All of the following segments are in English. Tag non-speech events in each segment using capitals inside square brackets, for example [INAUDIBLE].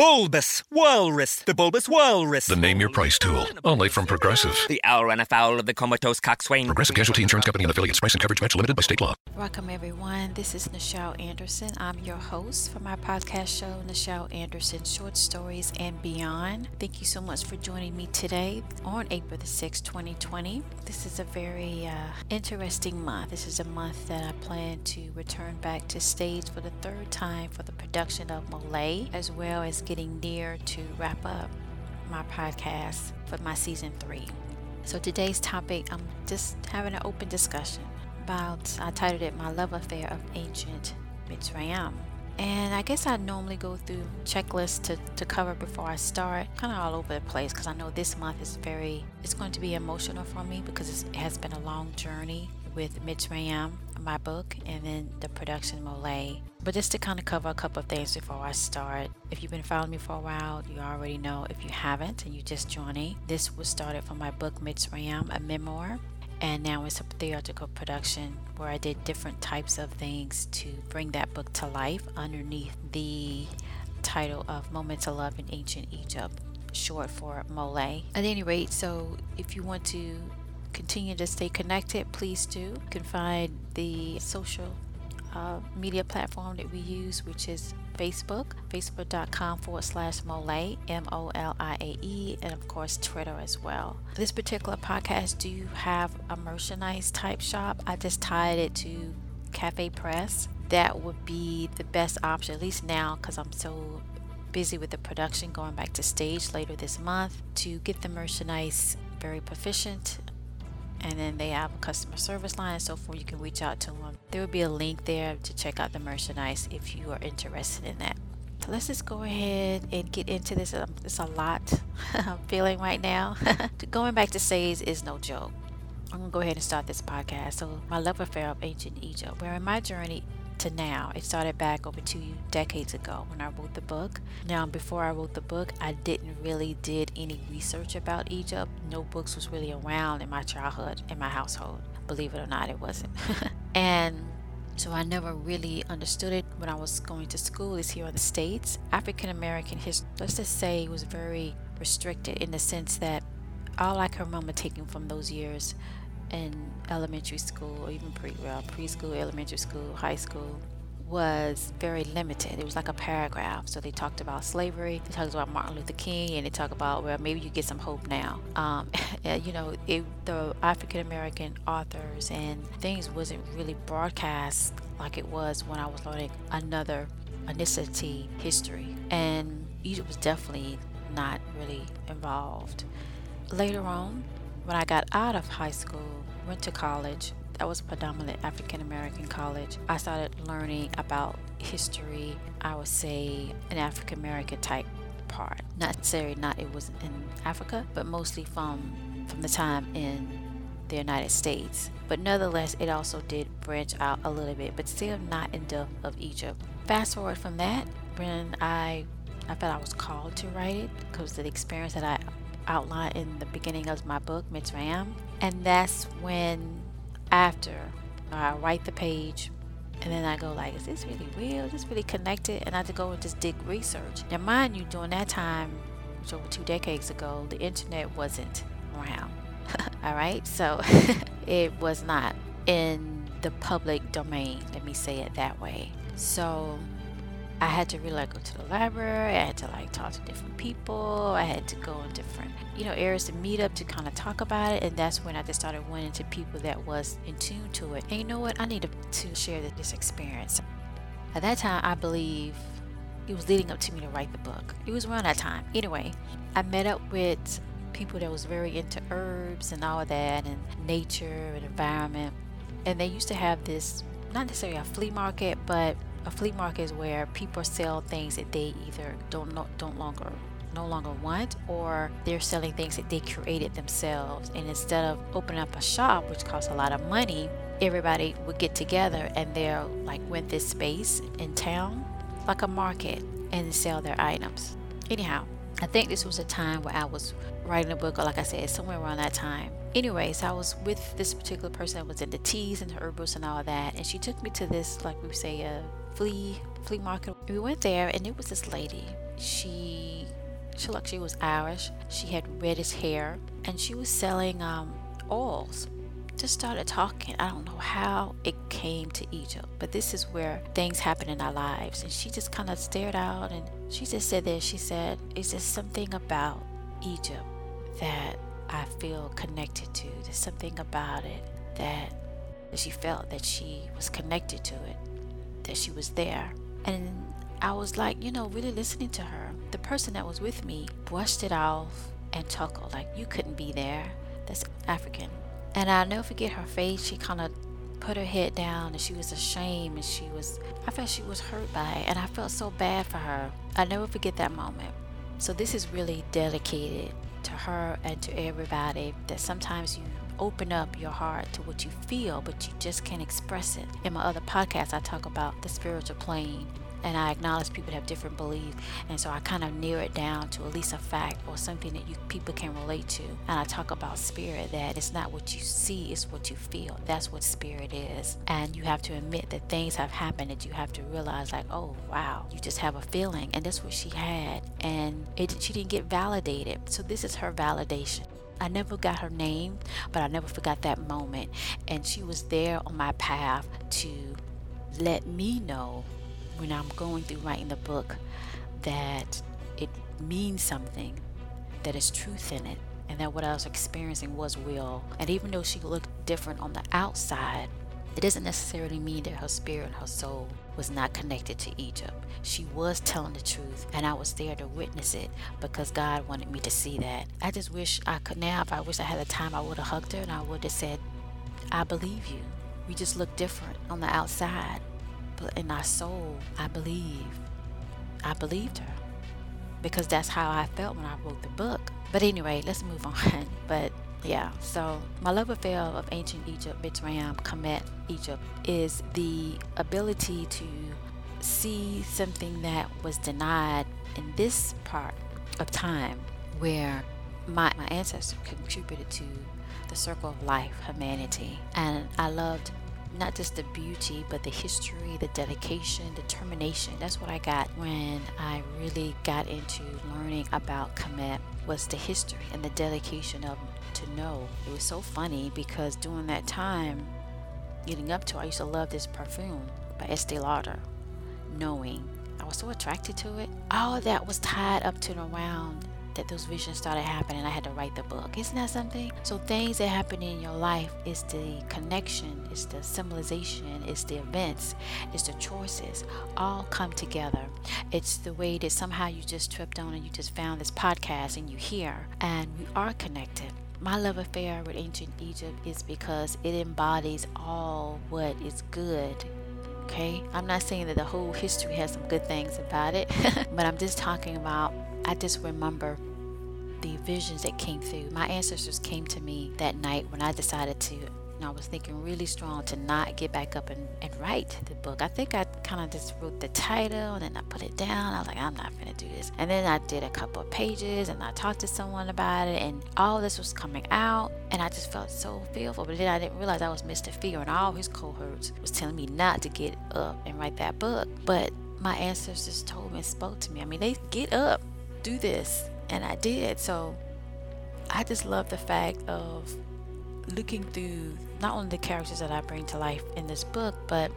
bulbous Walrus, the Bulbous Walrus. The Name Your Price tool. Only from Progressive. The owl ran afoul of the comatose coxswain. Progressive Casualty Insurance Company and affiliates. Price and coverage match limited by state law. Welcome, everyone. This is Nichelle Anderson. I'm your host for my podcast show, Nichelle Anderson Short Stories and Beyond. Thank you so much for joining me today on April the 6th, 2020. This is a very uh, interesting month. This is a month that I plan to return back to stage for the third time for the production of Molay, as well as getting near to wrap up my podcast for my season three. So today's topic, I'm just having an open discussion about, I titled it My Love Affair of Ancient Mitzrayim. And I guess I normally go through checklists to, to cover before I start, kind of all over the place, because I know this month is very, it's going to be emotional for me because it has been a long journey with Mitzrayim, my book, and then the production Molay. But just to kind of cover a couple of things before I start, if you've been following me for a while, you already know. If you haven't and you just joining, this was started from my book Mitzrayim, a memoir and now it's a theatrical production where I did different types of things to bring that book to life underneath the title of Moments of Love in Ancient Egypt, short for Molay. At any rate, so if you want to continue to stay connected, please do. You can find the social uh, media platform that we use, which is Facebook, facebook.com forward slash Molay, M O L I A E, and of course Twitter as well. This particular podcast do have a merchandise type shop. I just tied it to Cafe Press. That would be the best option, at least now, because I'm so busy with the production going back to stage later this month to get the merchandise very proficient and then they have a customer service line and so forth. You can reach out to them. There will be a link there to check out the merchandise if you are interested in that. So let's just go ahead and get into this. Um, It's a lot [LAUGHS] I'm feeling right now. [LAUGHS] Going back to stage is no joke. I'm gonna go ahead and start this podcast. So my love affair of ancient Egypt, where in my journey to now, it started back over two decades ago when I wrote the book. Now, before I wrote the book, I didn't really did any research about Egypt. No books was really around in my childhood, in my household. Believe it or not, it wasn't. [LAUGHS] and so I never really understood it when I was going to school. Is here in the states, African American history. Let's just say was very restricted in the sense that all I can remember taking from those years in elementary school or even pre well, preschool, elementary school, high school was very limited. It was like a paragraph. So they talked about slavery, they talked about Martin Luther King, and they talk about well maybe you get some hope now. Um, [LAUGHS] you know, it, the African American authors and things wasn't really broadcast like it was when I was learning another ethnicity history, and Egypt was definitely not really involved. Later on, when I got out of high school, went to college, that was a predominant African American college. I started learning about history, I would say an African American type part. Not necessarily not it was in Africa, but mostly from from the time in the United States. But nonetheless, it also did branch out a little bit, but still not in depth of Egypt. Fast forward from that, when I I felt I was called to write it because of the experience that I outlined in the beginning of my book, Mitzrayim. And that's when, after I write the page, and then I go like, is this really real? Is this really connected? And I had to go and just dig research. Now, mind you, during that time, which over two decades ago, the internet wasn't around. [LAUGHS] All right, so [LAUGHS] it was not in the public domain. Let me say it that way. So I had to really like go to the library. I had to like talk to different people. I had to go in different, you know, areas to meet up to kind of talk about it. And that's when I just started running to people that was in tune to it. And you know what? I needed to share this experience. At that time, I believe it was leading up to me to write the book. It was around that time. Anyway, I met up with people that was very into herbs and all of that and nature and environment. And they used to have this not necessarily a flea market, but a flea market is where people sell things that they either don't no, don't longer no longer want or they're selling things that they created themselves. And instead of opening up a shop which costs a lot of money everybody would get together and they'll like rent this space in town like a market and sell their items. Anyhow i think this was a time where i was writing a book or like i said somewhere around that time anyways, I was with this particular person that was into teas and herbals and all that, and she took me to this, like we say, a flea flea market. We went there, and it was this lady. She she looked she was Irish. She had reddish hair, and she was selling um, oils. Just started talking. I don't know how it came to Egypt, but this is where things happen in our lives. And she just kind of stared out, and she just said this. She said, "Is there something about Egypt that I feel connected to. There's something about it that she felt that she was connected to it, that she was there. And I was like, you know, really listening to her. The person that was with me brushed it off and chuckled, like, you couldn't be there. That's African. And I'll never forget her face. She kind of put her head down and she was ashamed and she was, I felt she was hurt by it. And I felt so bad for her. i never forget that moment. So this is really dedicated to her and to everybody that sometimes you open up your heart to what you feel, but you just can't express it. In my other podcast, I talk about the spiritual plane and I acknowledge people have different beliefs, and so I kind of narrow it down to at least a fact or something that you people can relate to. And I talk about spirit that it's not what you see, it's what you feel. That's what spirit is. And you have to admit that things have happened that you have to realize, like, oh wow, you just have a feeling, and that's what she had, and it she didn't get validated. So this is her validation. I never got her name, but I never forgot that moment. And she was there on my path to let me know when I'm going through writing the book that it means something, that is truth in it, and that what I was experiencing was real. And even though she looked different on the outside, it doesn't necessarily mean that her spirit and her soul was not connected to Egypt. She was telling the truth, and I was there to witness it because God wanted me to see that. I just wish I could now, if I wish I had the time, I would have hugged her and I would have said, I believe you. We just look different on the outside, in our soul, I believe. I believed her because that's how I felt when I wrote the book. But anyway, let's move [LAUGHS] on. but yeah, so my love affair of ancient Egypt, Mitzrayim, Kemet, Egypt, is the ability to see something that was denied in this part of time where my, my ancestors contributed to the circle of life, humanity. And I loved not just the beauty, but the history, the dedication, determination. That's what I got when I really got into learning about Kemet was the history and the dedication of to know. It was so funny because during that time, getting up to, I used to love this perfume by Estee Lauder, knowing I was so attracted to it. All that was tied up to and around that those visions started happening, I had to write the book. Isn't that something? So things that happen in your life is the connection, it's the symbolization, it's the events, it's the choices, all come together. It's the way that somehow you just tripped on and you just found this podcast and you hear, and we are connected. My love affair with ancient Egypt is because it embodies all what is good okay? I'm not saying that the whole history has some good things about it, [LAUGHS] but I'm just talking about I just remember the visions that came through. My ancestors came to me that night when I decided to, and I was thinking really strong to not get back up and, and write the book. I think I kind of just wrote the title and then I put it down. I was like, I'm not going to do this. And then I did a couple of pages and I talked to someone about it, and all this was coming out, and I just felt so fearful. But then I didn't realize I was Mr. Fear, and all his cohorts was telling me not to get up and write that book. But my ancestors told me and spoke to me. I mean, they get up do this. And I did. So I just love the fact of looking through not only the characters that I bring to life in this book, but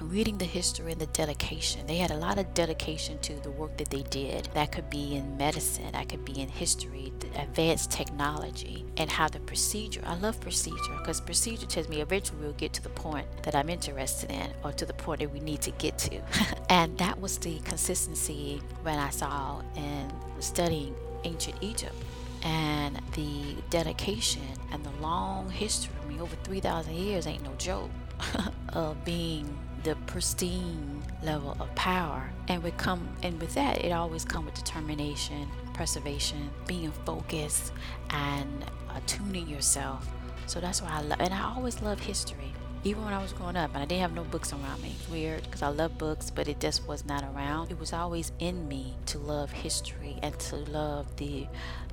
reading the history and the dedication. They had a lot of dedication to the work that they did. That could be in medicine, that could be in history, advanced technology, and how the procedure. I love procedure because procedure tells me eventually we'll get to the point that I'm interested in or to the point that we need to get to. [LAUGHS] and that was the consistency when I saw in studying ancient Egypt and the dedication and the long history. I mean, over 3,000 years ain't no joke [LAUGHS] of being the pristine level of power. And would come and with that it always come with determination preservation being focused and uh, tuning yourself. So that's why i love and i always love history even when I was growing up and I didn't have no books around me. It's weird because I love books, but it just was not around. It was always in me to love history and to love the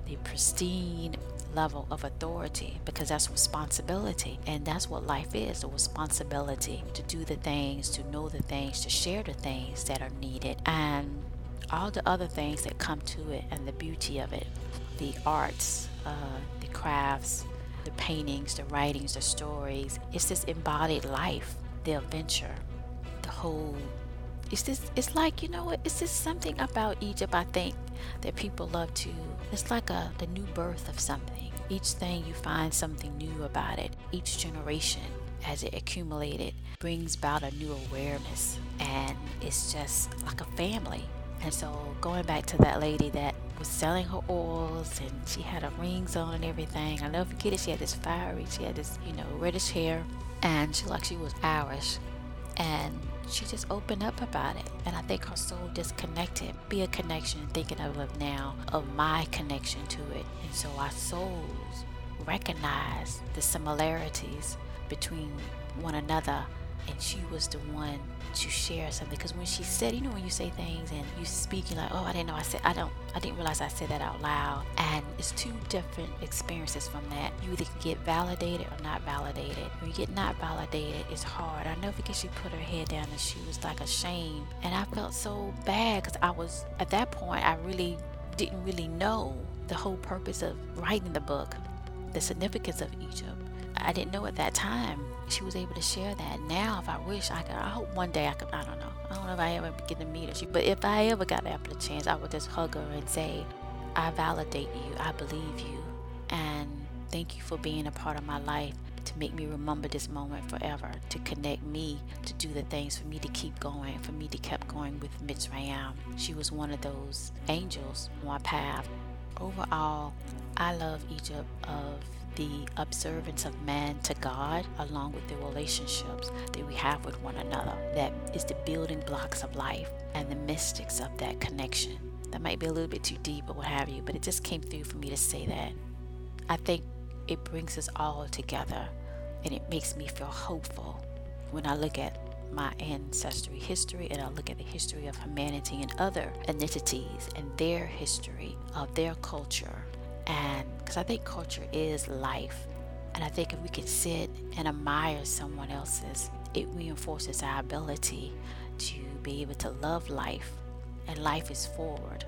the pristine level of authority because that's responsibility and that's what life is a responsibility to do the things to know the things to share the things that are needed and all the other things that come to it and the beauty of it the arts uh, the crafts the paintings the writings the stories. It's this embodied life the adventure the whole it's just it's like you know it's just something about egypt i think that people love to it's like a the new birth of something. Each thing you find something new about it each generation as it accumulated brings about a new awareness. And it's just like a family. And so going back to that lady that was selling her oils and she had her rings on and everything i never forget it she had this fiery she had this you know reddish hair and she like she was irish and she just opened up about it. And I think her soul disconnected. Be a connection, thinking of it now, of my connection to it. And so our souls recognize the similarities between one another and she was the one to share something. Because when she said you know when you say things and you speak you're like oh i didn't know i said i don't i didn't realize i said that out loud. And it's two different experiences from that. You either get validated or not validated. When you get not validated it's hard. I know because she put her head down and she was like ashamed. And i felt so bad because i was at that point i really didn't really know the whole purpose of writing the book the significance of egypt i didn't know at that time she was able to share that. Now, if I wish I could, I hope one day I could. I don't know. I don't know if I ever get to meet her. But if I ever got the chance, I would just hug her and say, "I validate you. I believe you, and thank you for being a part of my life." To make me remember this moment forever, to connect me, to do the things for me to keep going, for me to keep going with Mitzrayim. She was one of those angels on my path. Overall, I love Egypt of the observance of man to God, along with the relationships that we have with one another. That is the building blocks of life and the mystics of that connection. That might be a little bit too deep or what have you, but it just came through for me to say that. I think it brings us all together and it makes me feel hopeful when I look at my ancestry history and I look at the history of humanity and other entities and their history of their culture and because I think culture is life. And I think if we can sit and admire someone else's, it reinforces our ability to be able to love life. And life is forward.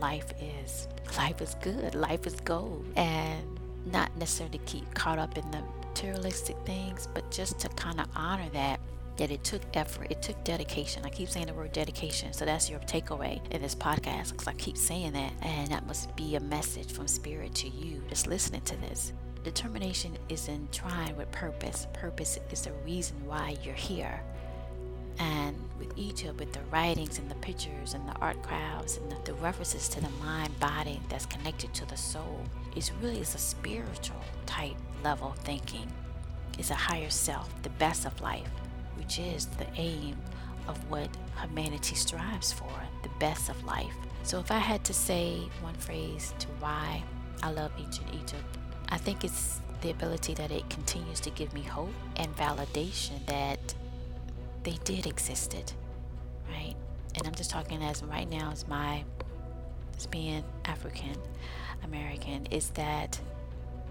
Life is life is good. Life is gold. And not necessarily to keep caught up in the materialistic things, but just to kind of honor that that it took effort, it took dedication. I keep saying the word dedication, so that's your takeaway in this podcast because I keep saying that, and that must be a message from Spirit to you just listening to this. Determination is in trying with purpose. Purpose is the reason why you're here. And with Egypt, with the writings and the pictures and the art crafts and the, the references to the mind body that's connected to the soul, it's really is a spiritual type level thinking. It's a higher self, the best of life which is the aim of what humanity strives for the best of life. So, if I had to say one phrase to why I love ancient Egypt, I think it's the ability that it continues to give me hope and validation that they did existed, right? And I'm just talking as right now as my as being African American is that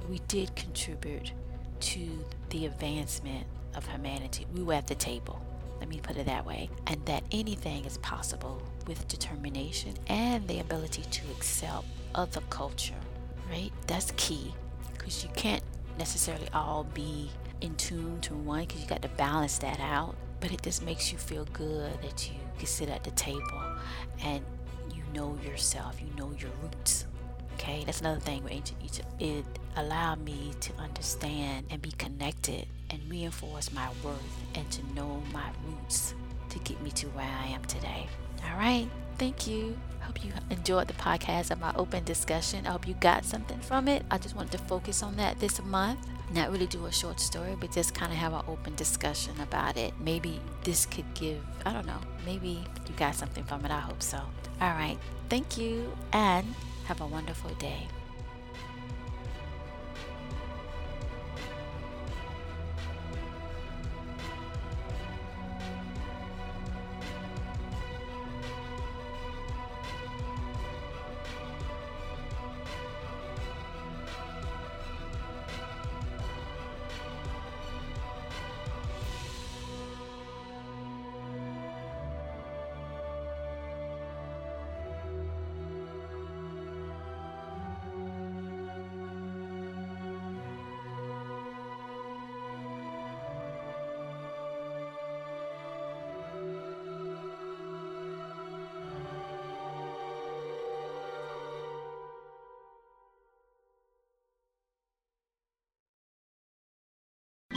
we did contribute to the advancement of humanity. We were at the table. Let me put it that way. And that anything is possible with determination and the ability to accept other culture, right? That's key because you can't necessarily all be in tune to one because you got to balance that out. but it just makes you feel good that you can sit at the table and you know yourself, you know your roots. Okay, that's another thing with ancient Egypt. It allowed me to understand and be connected and reinforce my worth and to know my roots to get me to where I am today. All right, thank you. Hope you enjoyed the podcast of my open discussion. I hope you got something from it. I just wanted to focus on that this month. Not really do a short story, but just kind of have an open discussion about it. Maybe this could give, I don't know, maybe you got something from it. I hope so. All right, thank you and have a wonderful day.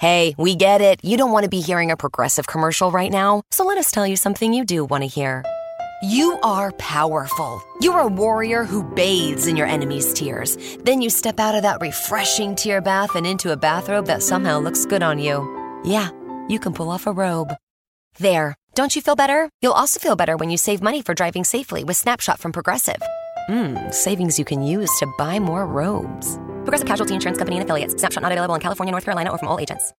Hey, we get it. You don't want to be hearing a progressive commercial right now, so let us tell you something you do want to hear. You are powerful. You're a warrior who bathes in your enemy's tears. Then you step out of that refreshing tear bath and into a bathrobe that somehow looks good on you. Yeah, you can pull off a robe. There. Don't you feel better? You'll also feel better when you save money for driving safely with Snapshot from Progressive. Mmm, savings you can use to buy more robes. Progressive Casualty Insurance Company and affiliates. Snapshot not available in California, North Carolina, or from all agents.